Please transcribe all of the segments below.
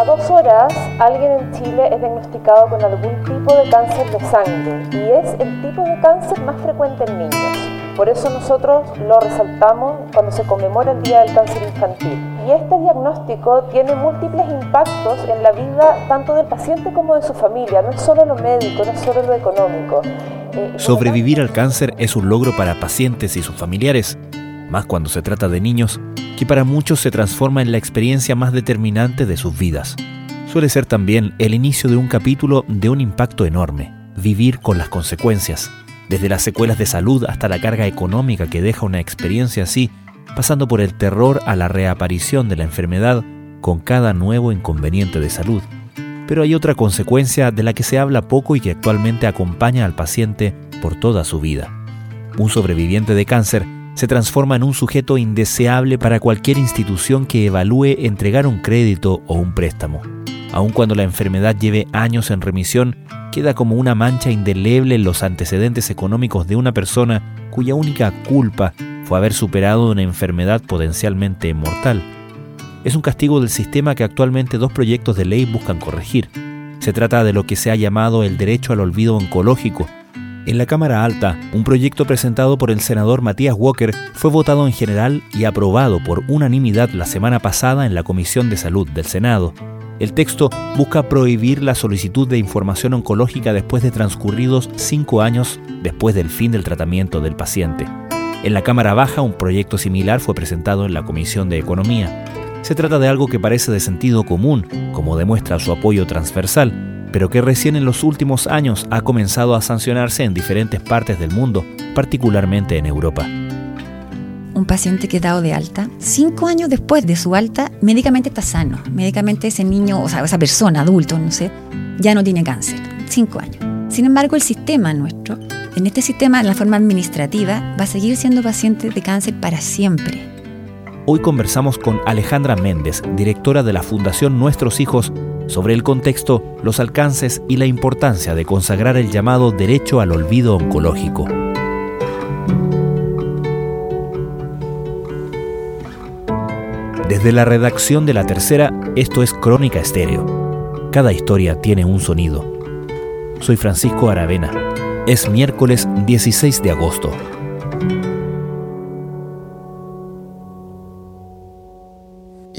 cada dos horas alguien en Chile es diagnosticado con algún tipo de cáncer de sangre y es el tipo de cáncer más frecuente en niños. Por eso nosotros lo resaltamos cuando se conmemora el Día del Cáncer Infantil. Y este diagnóstico tiene múltiples impactos en la vida tanto del paciente como de su familia. No es solo lo médico, no es solo lo económico. Eh, Sobrevivir al cáncer es un logro para pacientes y sus familiares, más cuando se trata de niños, que para muchos se transforma en la experiencia más determinante de sus vidas. Suele ser también el inicio de un capítulo de un impacto enorme, vivir con las consecuencias desde las secuelas de salud hasta la carga económica que deja una experiencia así, pasando por el terror a la reaparición de la enfermedad con cada nuevo inconveniente de salud. Pero hay otra consecuencia de la que se habla poco y que actualmente acompaña al paciente por toda su vida. Un sobreviviente de cáncer se transforma en un sujeto indeseable para cualquier institución que evalúe entregar un crédito o un préstamo. Aun cuando la enfermedad lleve años en remisión, queda como una mancha indeleble en los antecedentes económicos de una persona cuya única culpa fue haber superado una enfermedad potencialmente mortal. Es un castigo del sistema que actualmente dos proyectos de ley buscan corregir. Se trata de lo que se ha llamado el derecho al olvido oncológico. En la Cámara Alta, un proyecto presentado por el senador Matías Walker fue votado en general y aprobado por unanimidad la semana pasada en la Comisión de Salud del Senado. El texto busca prohibir la solicitud de información oncológica después de transcurridos cinco años después del fin del tratamiento del paciente. En la Cámara Baja, un proyecto similar fue presentado en la Comisión de Economía. Se trata de algo que parece de sentido común, como demuestra su apoyo transversal, pero que recién en los últimos años ha comenzado a sancionarse en diferentes partes del mundo, particularmente en Europa un paciente que dado de alta, cinco años después de su alta, médicamente está sano. Médicamente ese niño, o sea, esa persona, adulto, no sé, ya no tiene cáncer. Cinco años. Sin embargo, el sistema nuestro, en este sistema, en la forma administrativa, va a seguir siendo paciente de cáncer para siempre. Hoy conversamos con Alejandra Méndez, directora de la Fundación Nuestros Hijos, sobre el contexto, los alcances y la importancia de consagrar el llamado derecho al olvido oncológico. Desde la redacción de la tercera, esto es Crónica Estéreo. Cada historia tiene un sonido. Soy Francisco Aravena. Es miércoles 16 de agosto.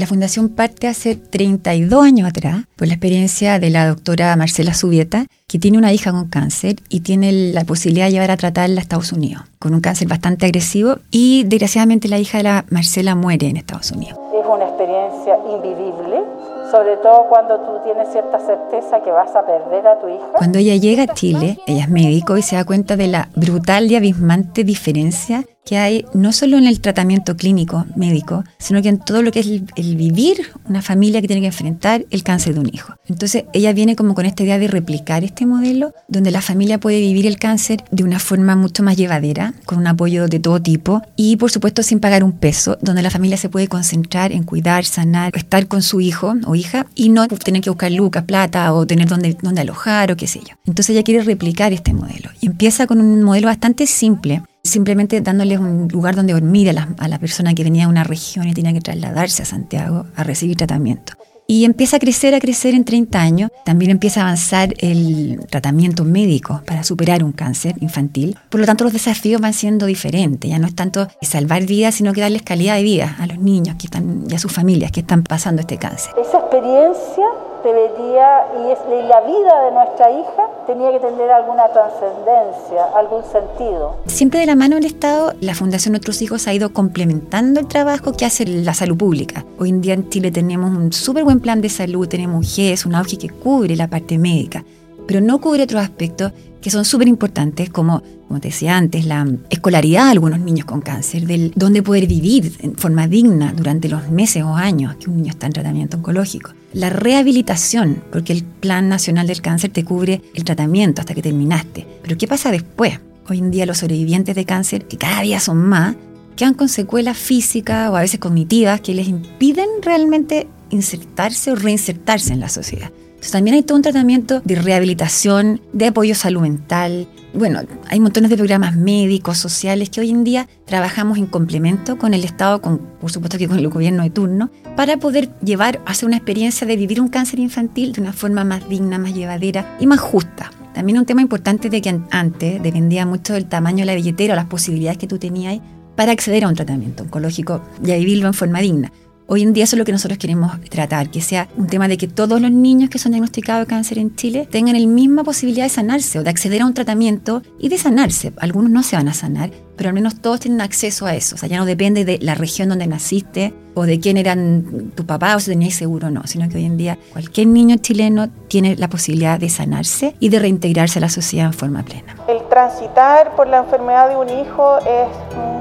La fundación parte hace 32 años atrás por la experiencia de la doctora Marcela Subieta, que tiene una hija con cáncer y tiene la posibilidad de llevar a tratarla a Estados Unidos, con un cáncer bastante agresivo y desgraciadamente la hija de la Marcela muere en Estados Unidos una experiencia invivible, sobre todo cuando tú tienes cierta certeza que vas a perder a tu hija. Cuando ella llega a Chile, ella es médico y se da cuenta de la brutal y abismante diferencia que hay no solo en el tratamiento clínico médico, sino que en todo lo que es el, vivir una familia que tiene que enfrentar el cáncer de un hijo. Entonces ella viene como con esta idea de replicar este modelo donde la familia puede vivir el cáncer de una forma mucho más llevadera, con un apoyo de todo tipo y por supuesto sin pagar un peso, donde la familia se puede concentrar en cuidar, sanar, estar con su hijo o hija y no tener que buscar lucas, plata o tener donde, donde alojar o qué sé yo. Entonces ella quiere replicar este modelo y empieza con un modelo bastante simple simplemente dándoles un lugar donde dormir a la, persona que venía de una región y tenía que trasladarse a Santiago a recibir tratamiento. Y empieza a crecer, a crecer en 30 años. También empieza a avanzar el tratamiento médico para superar un cáncer infantil. Por lo tanto, los desafíos van siendo diferentes. Ya no es tanto salvar vidas, sino que darles calidad de vida a los niños que están, y a sus familias que están pasando este cáncer. Esa experiencia debería, y, la vida de nuestra hija tenía que tener alguna trascendencia, algún sentido. Siempre de la mano del Estado, la Fundación Nuestros Hijos ha ido complementando el trabajo que hace la salud pública. Hoy en día en Chile tenemos un súper buen plan de salud, tenemos un GES, un auge que cubre la parte médica, pero no cubre otros aspectos que son súper importantes, como, como te decía antes, la escolaridad de algunos niños con cáncer, del dónde poder vivir en forma digna durante los meses o años que un niño está en tratamiento oncológico. La rehabilitación, porque el Plan Nacional del Cáncer te cubre el tratamiento hasta que terminaste. Pero ¿qué pasa después? Hoy en día los sobrevivientes de cáncer, que cada día son más, quedan con secuelas físicas o a veces cognitivas que les impiden realmente insertarse o reinsertarse en la sociedad. También hay todo un tratamiento de rehabilitación, de apoyo a salud mental. Bueno, hay montones de programas médicos, sociales, que hoy en día trabajamos en complemento con el Estado, con, por supuesto que con el gobierno de turno, para poder llevar, hacer una experiencia de vivir un cáncer infantil de una forma más digna, más llevadera y más justa. También un tema importante de que antes dependía mucho del tamaño de la billetera o las posibilidades que tú tenías para acceder a un tratamiento oncológico y a vivirlo en forma digna. Hoy en día eso es lo que nosotros queremos tratar, que sea un tema de que todos los niños que son diagnosticados de cáncer en Chile tengan la misma posibilidad de sanarse o de acceder a un tratamiento y de sanarse. Algunos no se van a sanar, pero al menos todos tienen acceso a eso. O sea, ya no depende de la región donde naciste o de quién eran tu papá o si tenías seguro o no, sino que hoy en día cualquier niño chileno tiene la posibilidad de sanarse y de reintegrarse a la sociedad en forma plena. Transitar por la enfermedad de un hijo es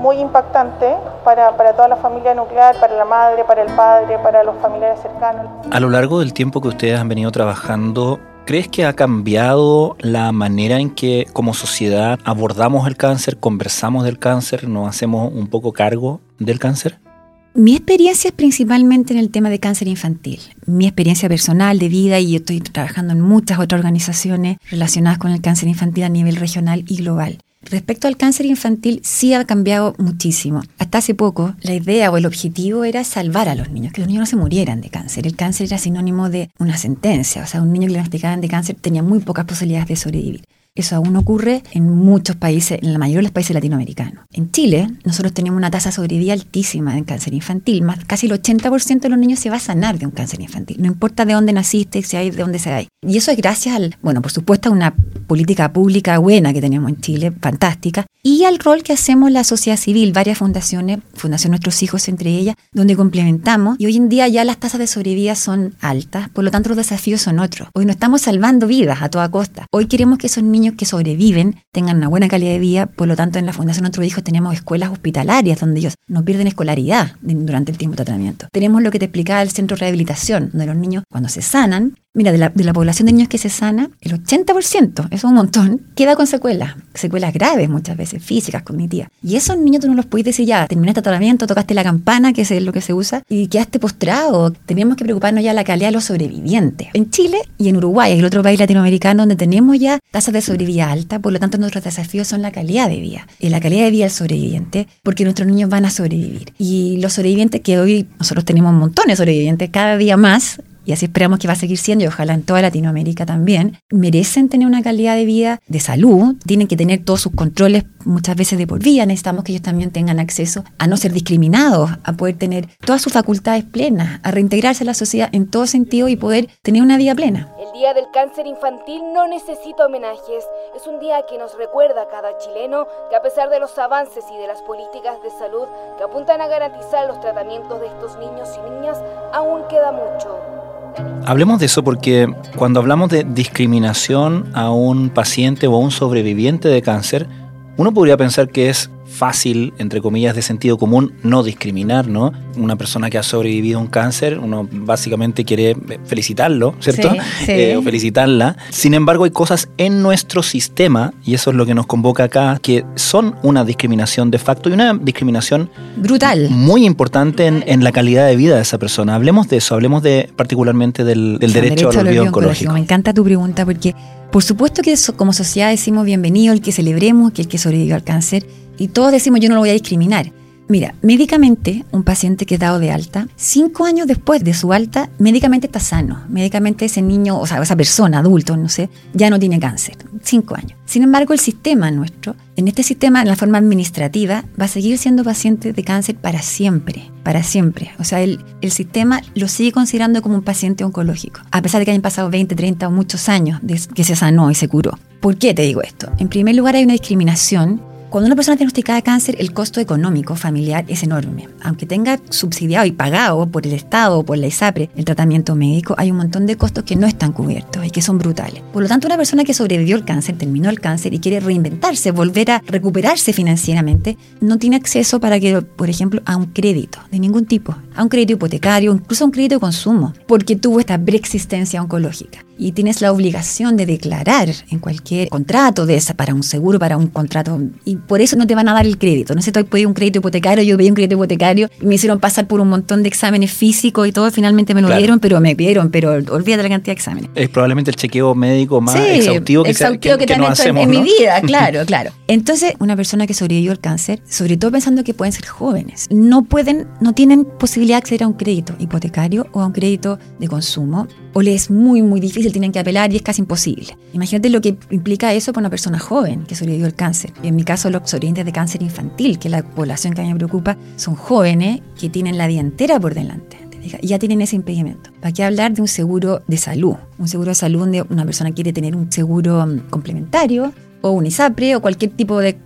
muy impactante para, para toda la familia nuclear, para la madre, para el padre, para los familiares cercanos. A lo largo del tiempo que ustedes han venido trabajando, ¿Crees que ha cambiado la manera en que como sociedad abordamos el cáncer, conversamos del cáncer, nos hacemos un poco cargo del cáncer? Mi experiencia es principalmente en el tema de cáncer infantil. Mi experiencia personal de vida y yo estoy trabajando en muchas otras organizaciones relacionadas con el cáncer infantil a nivel regional y global. Respecto al cáncer infantil, sí ha cambiado muchísimo. Hasta hace poco, la idea o el objetivo era salvar a los niños, que los niños no se murieran de cáncer. El cáncer era sinónimo de una sentencia, o sea, un niño que le diagnosticaban de cáncer tenía muy pocas posibilidades de sobrevivir. Eso aún ocurre en muchos países, en la mayoría de los países latinoamericanos. En Chile, nosotros tenemos una tasa de sobrevida altísima en cáncer infantil. Casi el 80% de los niños se va a sanar de un cáncer infantil. No importa de dónde naciste, si hay, de dónde se hay. Y eso es gracias al, bueno, por supuesto, a una política pública buena que tenemos en Chile, fantástica, y al rol que hacemos la sociedad civil, varias fundaciones, Fundación Nuestros Hijos entre ellas, donde complementamos. Y hoy en día ya las tasas de sobrevida son altas, por lo tanto los desafíos son otros. Hoy no estamos salvando vidas a toda costa. Hoy queremos que esos niños que sobreviven tengan una buena calidad de vida, por lo tanto en la Fundación Nuestros Hijos tenemos escuelas hospitalarias donde ellos no pierden escolaridad durante el tiempo de tratamiento. Tenemos lo que te explicaba el centro de rehabilitación, donde los niños cuando se sanan Mira, de la, población de niños que se sana, el 80%, eso es un montón, queda con secuelas, secuelas graves muchas veces, físicas, cognitivas. Y esos niños tú no los puedes decir ya, terminaste tratamiento, tocaste la campana, que es lo que se usa, y quedaste postrado. Tenemos que preocuparnos ya de la calidad de los sobrevivientes. En Chile y en Uruguay, el otro país latinoamericano donde tenemos ya tasas de sobrevida alta, por lo tanto nuestros desafíos son la calidad de vida, y la calidad de vida del sobreviviente, porque nuestros niños van a sobrevivir. Y los sobrevivientes que hoy nosotros tenemos montones de sobrevivientes, cada día más, y así esperamos que va a seguir siendo y ojalá en toda Latinoamérica también, merecen tener una calidad de vida, de salud, tienen que tener todos sus controles muchas veces de por vida, necesitamos que ellos también tengan acceso a no ser discriminados, a poder tener todas sus facultades plenas, a reintegrarse a la sociedad en todo sentido y poder tener una vida plena. El Día del Cáncer Infantil no necesita homenajes, es un día que nos recuerda a cada chileno que a pesar de los avances y de las políticas de salud que apuntan a garantizar los tratamientos de estos niños y niñas, aún queda mucho. Hablemos de eso porque cuando hablamos de discriminación a un paciente o a un sobreviviente de cáncer, uno podría pensar que es fácil, entre comillas, de sentido común, no discriminar, ¿no? Una persona que ha sobrevivido a un cáncer, uno básicamente quiere felicitarlo, ¿cierto? Eh, o felicitarla. Sin embargo, hay cosas en nuestro sistema, y eso es lo que nos convoca acá, que son una discriminación de facto y una discriminación brutal. Muy importante en, la calidad de vida de esa persona. Hablemos de eso, hablemos de particularmente del, derecho, al olvido oncológico. Me encanta tu pregunta porque por supuesto que como sociedad decimos bienvenido el que celebremos, que el que sobrevivió al cáncer, y todos decimos yo no lo voy a discriminar. Mira, médicamente, un paciente que dado de alta, cinco años después de su alta, médicamente está sano. Médicamente ese niño, o sea, esa persona, adulto, no sé, ya no tiene cáncer. Cinco años. Sin embargo, el sistema nuestro, en este sistema, en la forma administrativa, va a seguir siendo paciente de cáncer para siempre. Para siempre. O sea, el, el sistema lo sigue considerando como un paciente oncológico. A pesar de que hayan pasado 20, 30 o muchos años de que se sanó y se curó. ¿Por qué te digo esto? En primer lugar, hay una discriminación cuando una persona diagnosticada de cáncer, el costo económico familiar es enorme. Aunque tenga subsidiado y pagado por el Estado o por la ISAPRE el tratamiento médico, hay un montón de costos que no están cubiertos y que son brutales. Por lo tanto, una persona que sobrevivió al cáncer, terminó el cáncer y quiere reinventarse, volver a recuperarse financieramente, no tiene acceso para que, por ejemplo, a un crédito de ningún tipo a un crédito hipotecario, incluso a un crédito de consumo, porque tuvo esta preexistencia oncológica. Y tienes la obligación de declarar en cualquier contrato de esa, para un seguro, para un contrato, y por eso no te van a dar el crédito. No sé, tú pedí un crédito hipotecario, yo pedí un crédito hipotecario y me hicieron pasar por un montón de exámenes físicos y todo, finalmente me lo dieron, pero me pidieron, pero olvídate la cantidad de exámenes. Es probablemente el chequeo médico más exhaustivo que, exhaustivo que, que, que, hacemos, en, mi vida, claro, claro. Entonces, una persona que sobrevivió al cáncer, sobre todo pensando que pueden ser jóvenes, no pueden, no tienen posibilidad de acceder a un crédito hipotecario o a un crédito de consumo, o les es muy, muy difícil, tienen que apelar y es casi imposible. Imagínate lo que implica eso para una persona joven que sobrevivió al cáncer. En mi caso, los sobrevivientes de cáncer infantil, que es la población que a mí me preocupa, son jóvenes que tienen la vida entera por delante ya tienen ese impedimento. ¿Para qué hablar de un seguro de salud? Un seguro de salud donde una persona quiere tener un seguro mm, complementario o un ISAPRE o cualquier tipo de,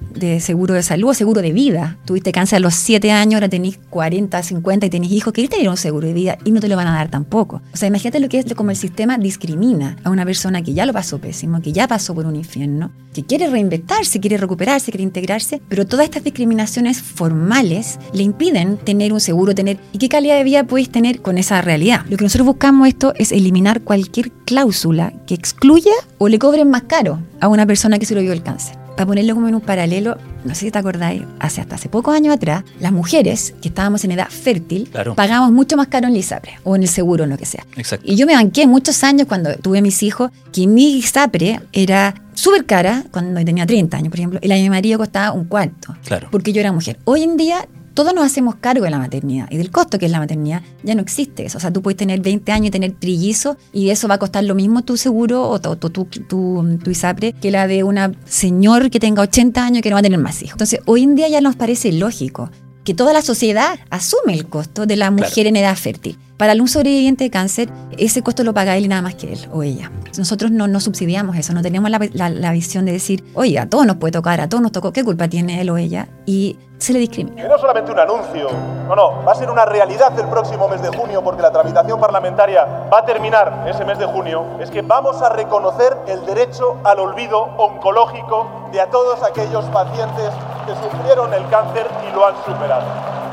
seguro de salud o seguro de vida. Tuviste cáncer a los 7 años, ahora tenés 40, 50 y tenés hijos, querés tener un seguro de vida y no te lo van a dar tampoco. O sea, imagínate lo que es como el sistema discrimina a una persona que ya lo pasó pésimo, que ya pasó por un infierno, que quiere reinventarse, quiere recuperarse, quiere integrarse, pero todas estas discriminaciones formales le impiden tener un seguro, tener... ¿Y qué calidad de vida puedes tener con esa realidad? Lo que nosotros buscamos esto es eliminar cualquier cláusula que excluya o le cobren más caro a una persona que se lo dio el cáncer. Para ponerlo como en un paralelo, no sé si te acordáis, hace hasta hace pocos años atrás, las mujeres que estábamos en edad fértil pagábamos mucho más caro en el o en el seguro, en lo que sea. Y yo me banqué muchos años cuando tuve mis hijos que mi ISAPRE era súper cara cuando tenía 30 años, por ejemplo, y la de mi marido costaba un cuarto. Claro. Porque yo era mujer. Hoy en día todos nos hacemos cargo de la maternidad y del costo que es la maternidad, ya no existe eso. O sea, tú puedes tener 20 años y tener trillizo y eso va a costar lo mismo tu seguro o tu, tu, tu, ISAPRE que la de una señor que tenga 80 años que no va a tener más hijos. Entonces, hoy en día ya nos parece lógico que toda la sociedad asume el costo de la mujer en edad fértil. Para un sobreviviente de cáncer, ese costo lo paga él y nada más que él o ella. Nosotros no, no subsidiamos eso, no tenemos la, la, visión de decir, oye, a todos nos puede tocar, a todos nos tocó, ¿qué culpa tiene él o ella? Y se le discrimina. Y no solamente un anuncio, no, no, va a ser una realidad el próximo mes de junio porque la tramitación parlamentaria va a terminar ese mes de junio, es que vamos a reconocer el derecho al olvido oncológico de a todos aquellos pacientes que sufrieron el cáncer y lo han superado.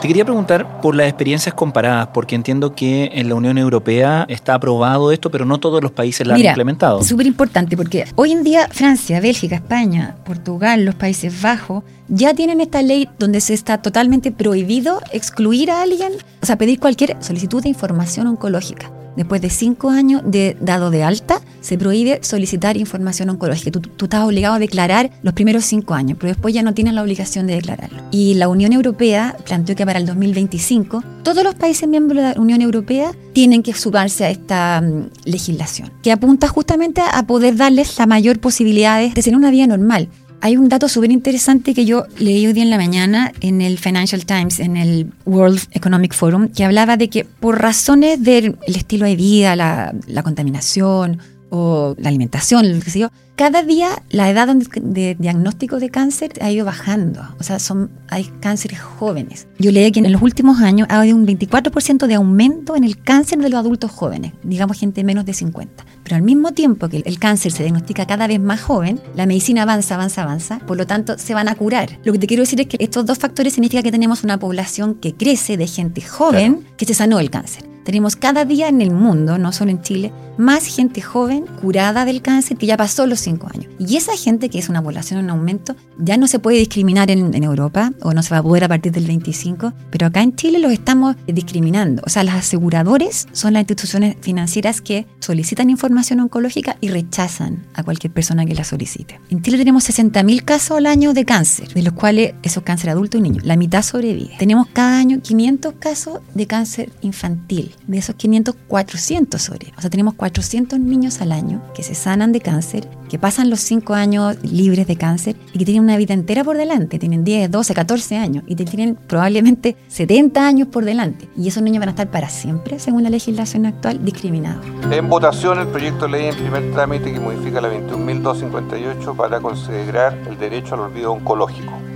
Te quería preguntar por las experiencias comparadas, porque entiendo que en la Unión Europea está aprobado esto, pero no todos los países lo han implementado. Súper importante, porque hoy en día Francia, Bélgica, España, Portugal, los Países Bajos, ya tienen esta ley donde se está totalmente prohibido excluir a alguien, o sea, pedir cualquier solicitud de información oncológica. Después de cinco años de dado de alta, se prohíbe solicitar información oncológica. Tú, tú, estás obligado a declarar los primeros cinco años, pero después ya no tienes la obligación de declararlo. Y la Unión Europea planteó que para el 2025 todos los países miembros de la Unión Europea tienen que sumarse a esta mm, legislación, que apunta justamente a poder darles la mayor posibilidad de tener una vida normal. Hay un dato súper interesante que yo leí hoy en la mañana en el Financial Times, en el World Economic Forum, que hablaba de que por razones del estilo de vida, la, la contaminación o la alimentación, lo que sé yo, cada día la edad de diagnóstico de cáncer ha ido bajando. O sea, son, hay cánceres jóvenes. Yo leí que en los últimos años ha habido un 24% de aumento en el cáncer de los adultos jóvenes, digamos gente menos de 50. Pero al mismo tiempo que el cáncer se diagnostica cada vez más joven, la medicina avanza, avanza, avanza, por lo tanto se van a curar. Lo que te quiero decir es que estos dos factores significan que tenemos una población que crece de gente joven que se sanó el cáncer. Tenemos cada día en el mundo, no solo en Chile, más gente joven curada del cáncer que ya pasó los cinco años. Y esa gente, que es una población en aumento, ya no se puede discriminar en, Europa o no se va a poder a partir del 25, pero acá en Chile los estamos discriminando. O sea, los aseguradores son las instituciones financieras que solicitan información oncológica y rechazan a cualquier persona que la solicite. En Chile tenemos 60.000 casos al año de cáncer, de los cuales esos cáncer adulto y niño, la mitad sobrevive. Tenemos cada año 500 casos de cáncer infantil de esos 500, 400 sobre. O sea, tenemos 400 niños al año que se sanan de cáncer, que pasan los 5 años libres de cáncer y que tienen una vida entera por delante. Tienen 10, 12, 14 años y tienen probablemente 70 años por delante. Y esos niños van a estar para siempre, según la legislación actual, discriminados. En votación el proyecto de ley en primer trámite que modifica la 21.258 para considerar el derecho al olvido oncológico.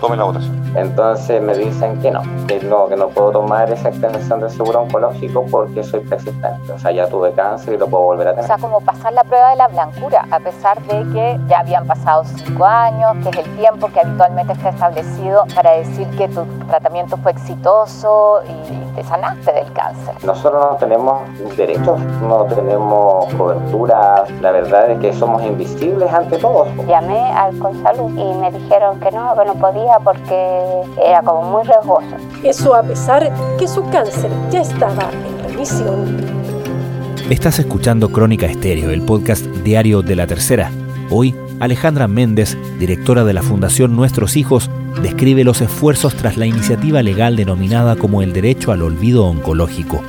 Tome la votación. Entonces me dicen que no, que no, que no puedo tomar esa extensión de seguro oncológico porque soy persistente. O sea, ya tuve cáncer y lo puedo volver a tener. O sea, como pasar la prueba de la blancura, a pesar de que ya habían pasado cinco años, que es el tiempo que habitualmente está establecido para decir que tu tratamiento fue exitoso y te sanaste del cáncer. Nosotros no tenemos derechos, no tenemos cobertura. La verdad es que somos invisibles ante todos. Llamé al Consalud y me dijeron que no, que no podía porque era como muy riesgoso. Eso a pesar que su cáncer ya estaba en remisión. Estás escuchando Crónica Estéreo, el podcast diario de la tercera. Hoy, Alejandra Méndez, directora de la Fundación Nuestros Hijos, describe los esfuerzos tras la iniciativa legal denominada como el derecho al olvido oncológico.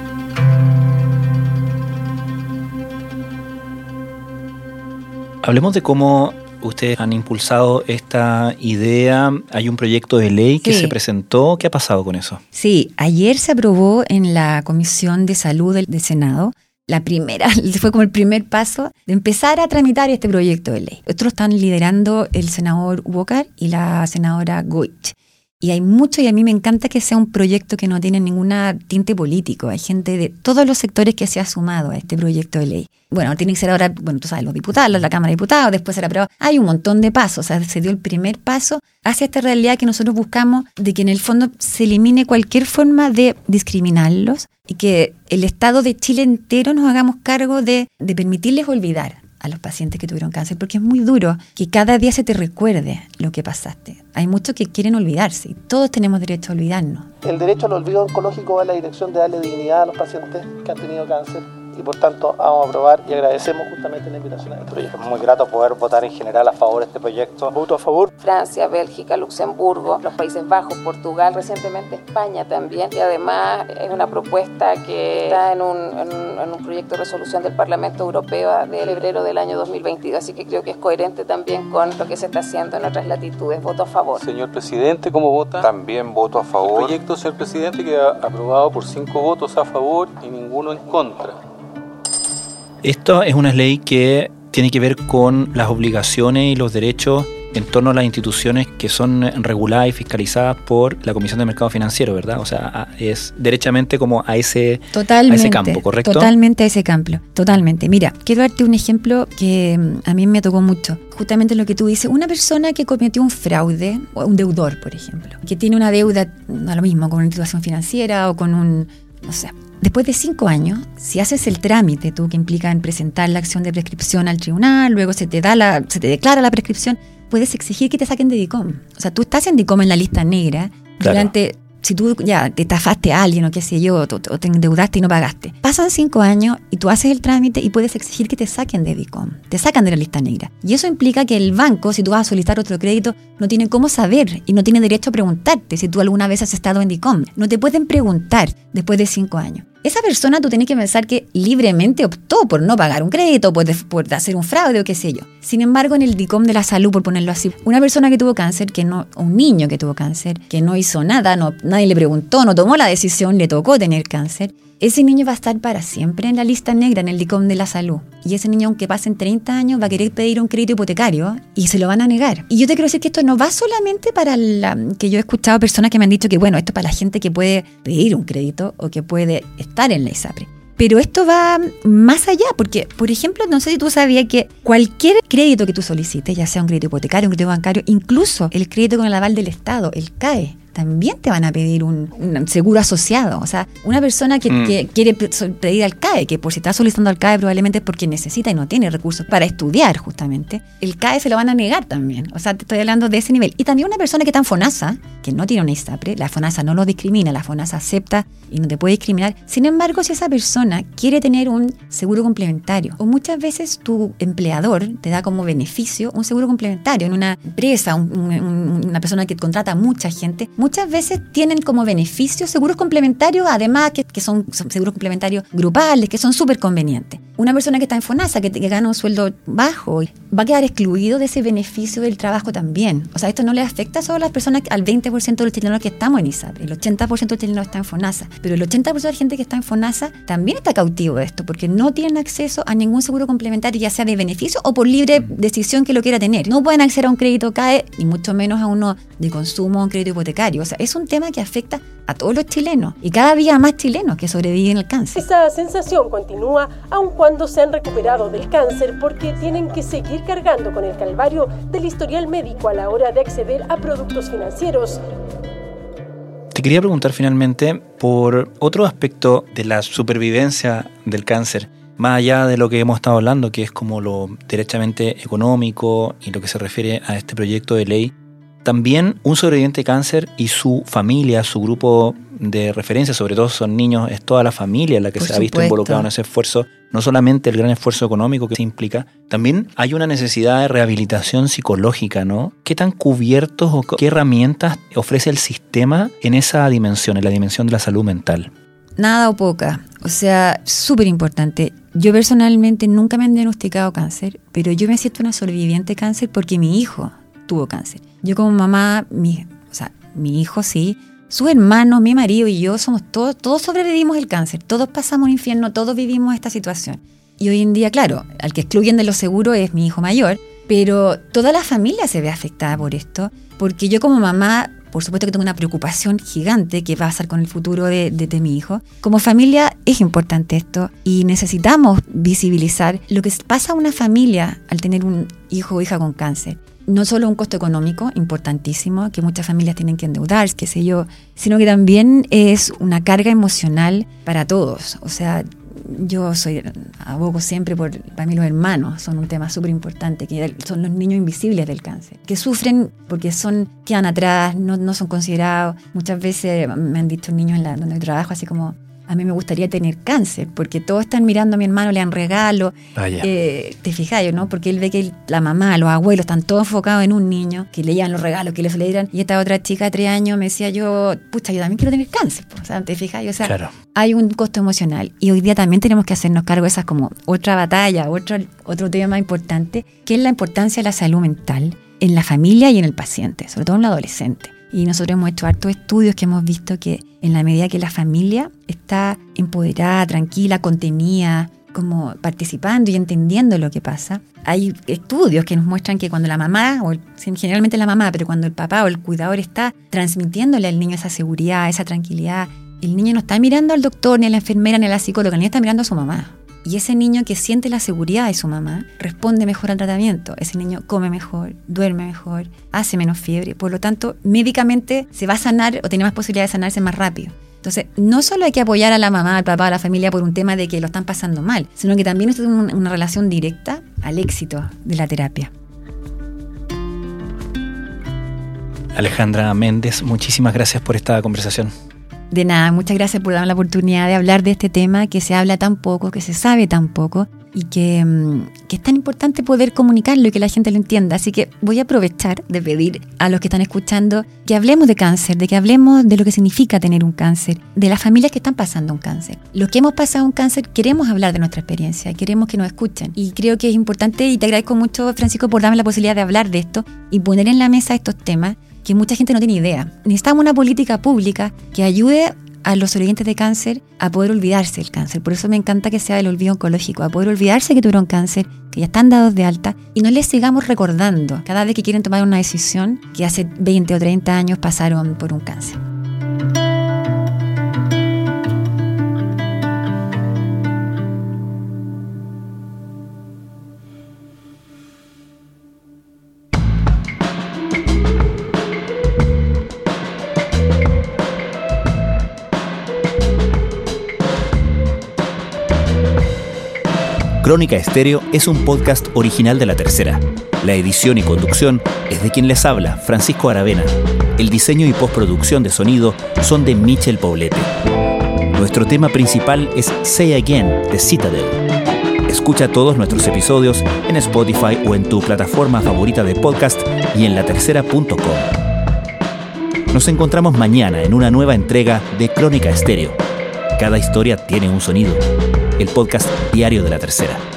Hablemos de cómo ustedes han impulsado esta idea. Hay un proyecto de ley que se presentó. ¿Qué ha pasado con eso? Sí, ayer se aprobó en la Comisión de Salud del, del Senado la primera, fue como el primer paso de empezar a tramitar este proyecto de ley. Otros están liderando el senador Walker y la senadora Goich. Y hay mucho, y a mí me encanta que sea un proyecto que no tiene ninguna tinte político. Hay gente de todos los sectores que se ha sumado a este proyecto de ley. Bueno, tiene que ser ahora, bueno, tú sabes, los diputados, la Cámara de Diputados, después será aprobado. Hay un montón de pasos, o sea, se dio el primer paso hacia esta realidad que nosotros buscamos de que en el fondo se elimine cualquier forma de discriminarlos y que el Estado de Chile entero nos hagamos cargo de, de permitirles olvidar a los pacientes que tuvieron cáncer, porque es muy duro que cada día se te recuerde lo que pasaste. Hay muchos que quieren olvidarse y todos tenemos derecho a olvidarnos. El derecho al olvido oncológico va en la dirección de darle dignidad a los pacientes que han tenido cáncer y por tanto vamos a aprobar y agradecemos justamente la invitación a este proyecto. Muy grato poder votar en general a favor de este proyecto. Voto a favor. Francia, Bélgica, Luxemburgo, los Países Bajos, Portugal, recientemente España también. Y además es una propuesta que está en un, en un, en un proyecto de resolución del Parlamento Europeo de febrero del año 2022. Así que creo que es coherente también con lo que se está haciendo en otras latitudes. Voto a favor. Señor presidente, ¿cómo vota? También voto a El favor. proyecto, señor presidente, queda aprobado por cinco votos a favor y ninguno en contra. Esto es una ley que tiene que ver con las obligaciones y los derechos en torno a las instituciones que son reguladas y fiscalizadas por la Comisión de Mercado Financiero, ¿verdad? O sea, es derechamente como a ese, Totalmente. a ese campo, ¿correcto? Totalmente a ese campo. Totalmente. Mira, quiero darte un ejemplo que mm, a mí me tocó mucho. Justamente lo que tú dices, una persona que cometió un fraude, o un deudor, por ejemplo, que tiene una deuda, no lo mismo, con una institución financiera o con un, no sé. Después de cinco años, si haces el trámite tú que implica en presentar la acción de prescripción al tribunal, luego se te da la, se te declara la prescripción, puedes exigir que te saquen de DICOM. O sea, tú estás en DICOM en la lista negra Claro. durante si tú ya te estafaste a alguien o qué sé yo, o te o te endeudaste y no pagaste, pasan cinco años y tú haces el trámite y puedes exigir que te saquen de DICOM, te sacan de la lista negra. Y eso implica que el banco, si tú vas a solicitar otro crédito, no tiene cómo saber y no tiene derecho a preguntarte si tú alguna vez has estado en DICOM. No te pueden preguntar después de cinco años. Esa persona tú tienes que pensar que libremente optó por no pagar un crédito, por, por hacer un fraude o qué sé yo. Sin embargo, en el DICOM de la salud, por ponerlo así, una persona que tuvo cáncer, que no, un niño que tuvo cáncer, que no hizo nada, no, nadie le preguntó, no tomó la decisión, le tocó tener cáncer, ese niño va a estar para siempre en la lista negra, en el DICOM de la salud. Y ese niño, aunque pasen 30 años, va a querer pedir un crédito hipotecario y se lo van a negar. Y yo te quiero decir que esto no va solamente para la, que yo he escuchado personas que me han dicho que, bueno, esto es para la gente que puede pedir un crédito o que puede estar en la ISAPRE. Pero esto va más allá, porque, por ejemplo, no sé si tú sabías que cualquier crédito que tú solicites, ya sea un crédito hipotecario, un crédito bancario, incluso el crédito con el aval del Estado, el CAE, también te van a pedir un, un seguro asociado. O sea, una persona que, Mm. que quiere pedir al CAE, que por si está solicitando al CAE probablemente es porque necesita y no tiene recursos para estudiar justamente, el CAE se lo van a negar también. O sea, te estoy hablando de ese nivel. Y también una persona que está en FONASA, que no tiene una ISAPRE, la FONASA no lo discrimina, la FONASA acepta y no te puede discriminar. Sin embargo, si esa persona quiere tener un seguro complementario, o muchas veces tu empleador te da como beneficio un seguro complementario en una empresa, un- un- una persona que contrata a mucha gente, muchas veces tienen como beneficio seguros complementarios, además que, son, seguros complementarios grupales, que son súper convenientes. una persona que está en FONASA, que, gana un sueldo bajo, va a quedar excluido de ese beneficio del trabajo también. O sea, esto no le afecta solo a las personas, al 20% de los chilenos que estamos en ISAP. El 80% de los chilenos está en FONASA. Pero el 80% de la gente que está en FONASA también está cautivo de esto, porque no tienen acceso a ningún seguro complementario, ya sea de beneficio o por libre decisión que lo quiera tener. No pueden acceder a un crédito CAE, y mucho menos a uno de consumo un crédito hipotecario. O sea, es un tema que afecta a todos los chilenos y cada día más chilenos que sobreviven al cáncer. Esa sensación continúa aun cuando se han recuperado del cáncer porque tienen que seguir cargando con el calvario del historial médico a la hora de acceder a productos financieros. Te quería preguntar finalmente por otro aspecto de la supervivencia del cáncer, más allá de lo que hemos estado hablando, que es como lo derechamente económico y lo que se refiere a este proyecto de ley también un sobreviviente de cáncer y su familia, su grupo de referencia, sobre todo son niños, es toda la familia la que se ha visto involucrada en ese esfuerzo, no solamente el gran esfuerzo económico que se implica, también hay una necesidad de rehabilitación psicológica, ¿no? ¿Qué tan cubiertos o qué herramientas ofrece el sistema en esa dimensión, en la dimensión de la salud mental? Nada o poca, o sea, súper importante. Yo personalmente nunca me han diagnosticado cáncer, pero yo me siento una sobreviviente de cáncer porque mi hijo tuvo cáncer. Yo como mamá, mi, o sea, mi hijo sí, sus hermanos, mi marido y yo somos todos, todos sobrevivimos el cáncer, todos pasamos un infierno, todos vivimos esta situación. Y hoy en día, claro, al que excluyen de lo seguro es mi hijo mayor, pero toda la familia se ve afectada por esto, porque yo como mamá, por supuesto que tengo una preocupación gigante que va a pasar con el futuro de, de, mi hijo. Como familia es importante esto y necesitamos visibilizar lo que pasa a una familia al tener un hijo o hija con cáncer no solo un costo económico importantísimo, que muchas familias tienen que endeudar, qué sé yo, sino que también es una carga emocional para todos. O sea, yo soy abogo siempre por para mí los hermanos son un tema súper importante que son los niños invisibles del cáncer que sufren porque son quedan atrás no, no son considerados muchas veces me han dicho niños en la donde trabajo así como a mí me gustaría tener cáncer, porque todos están mirando a mi hermano, le dan regalo. Ah, eh, te fijas, ¿no? Porque él ve que la mamá, los abuelos están todos enfocados en un niño, que le llevan los regalos, que le celebran. Y esta otra chica de tres años me decía yo, pucha, yo también quiero tener cáncer. O sea, te fijas, o sea, hay un costo emocional. Y hoy día también tenemos que hacernos cargo de esas como otra batalla, otro, otro tema importante, que es la importancia de la salud mental en la familia y en el paciente, sobre todo en el adolescente. Y nosotros hemos hecho hartos estudios que hemos visto que en la medida que la familia está empoderada, tranquila, contenida, como participando y entendiendo lo que pasa. Hay estudios que nos muestran que cuando la mamá, o generalmente la mamá, pero cuando el papá o el cuidador está transmitiéndole al niño esa seguridad, esa tranquilidad, el niño no está mirando al doctor, ni a la enfermera, ni a la psicóloga, el niño está mirando a su mamá. Y ese niño que siente la seguridad de su mamá responde mejor al tratamiento. Ese niño come mejor, duerme mejor, hace menos fiebre. Por lo tanto, médicamente se va a sanar o tiene más posibilidad de sanarse más rápido. Entonces, no solo hay que apoyar a la mamá, al papá, a la familia por un tema de que lo están pasando mal, sino que también esto tiene una relación directa al éxito de la terapia. Alejandra Méndez, muchísimas gracias por esta conversación. De nada, muchas gracias por darme la oportunidad de hablar de este tema que se habla tan poco, que se sabe tan poco y que, mm, que, es tan importante poder comunicarlo y que la gente lo entienda. Así que voy a aprovechar de pedir a los que están escuchando que hablemos de cáncer, de que hablemos de lo que significa tener un cáncer, de las familias que están pasando un cáncer. Los que hemos pasado un cáncer queremos hablar de nuestra experiencia, queremos que nos escuchen. Y creo que es importante y te agradezco mucho, Francisco, por darme la posibilidad de hablar de esto y poner en la mesa estos temas que mucha gente no tiene idea. Necesitamos una política pública que ayude a los sobrevivientes de cáncer a poder olvidarse del cáncer. Por eso me encanta que sea el olvido oncológico, a poder olvidarse que tuvieron cáncer, que ya están dados de alta y no les sigamos recordando cada vez que quieren tomar una decisión que hace 20 o 30 años pasaron por un cáncer. Crónica Estéreo es un podcast original de La Tercera. La edición y conducción es de quien les habla, Francisco Aravena. El diseño y postproducción de sonido son de Michel Poblete. Nuestro tema principal es Say Again de Citadel. Escucha todos nuestros episodios en Spotify o en tu plataforma favorita de podcast y en latercera.com. Nos encontramos mañana en una nueva entrega de Crónica Estéreo. Cada historia tiene un sonido. El podcast diario de la tercera.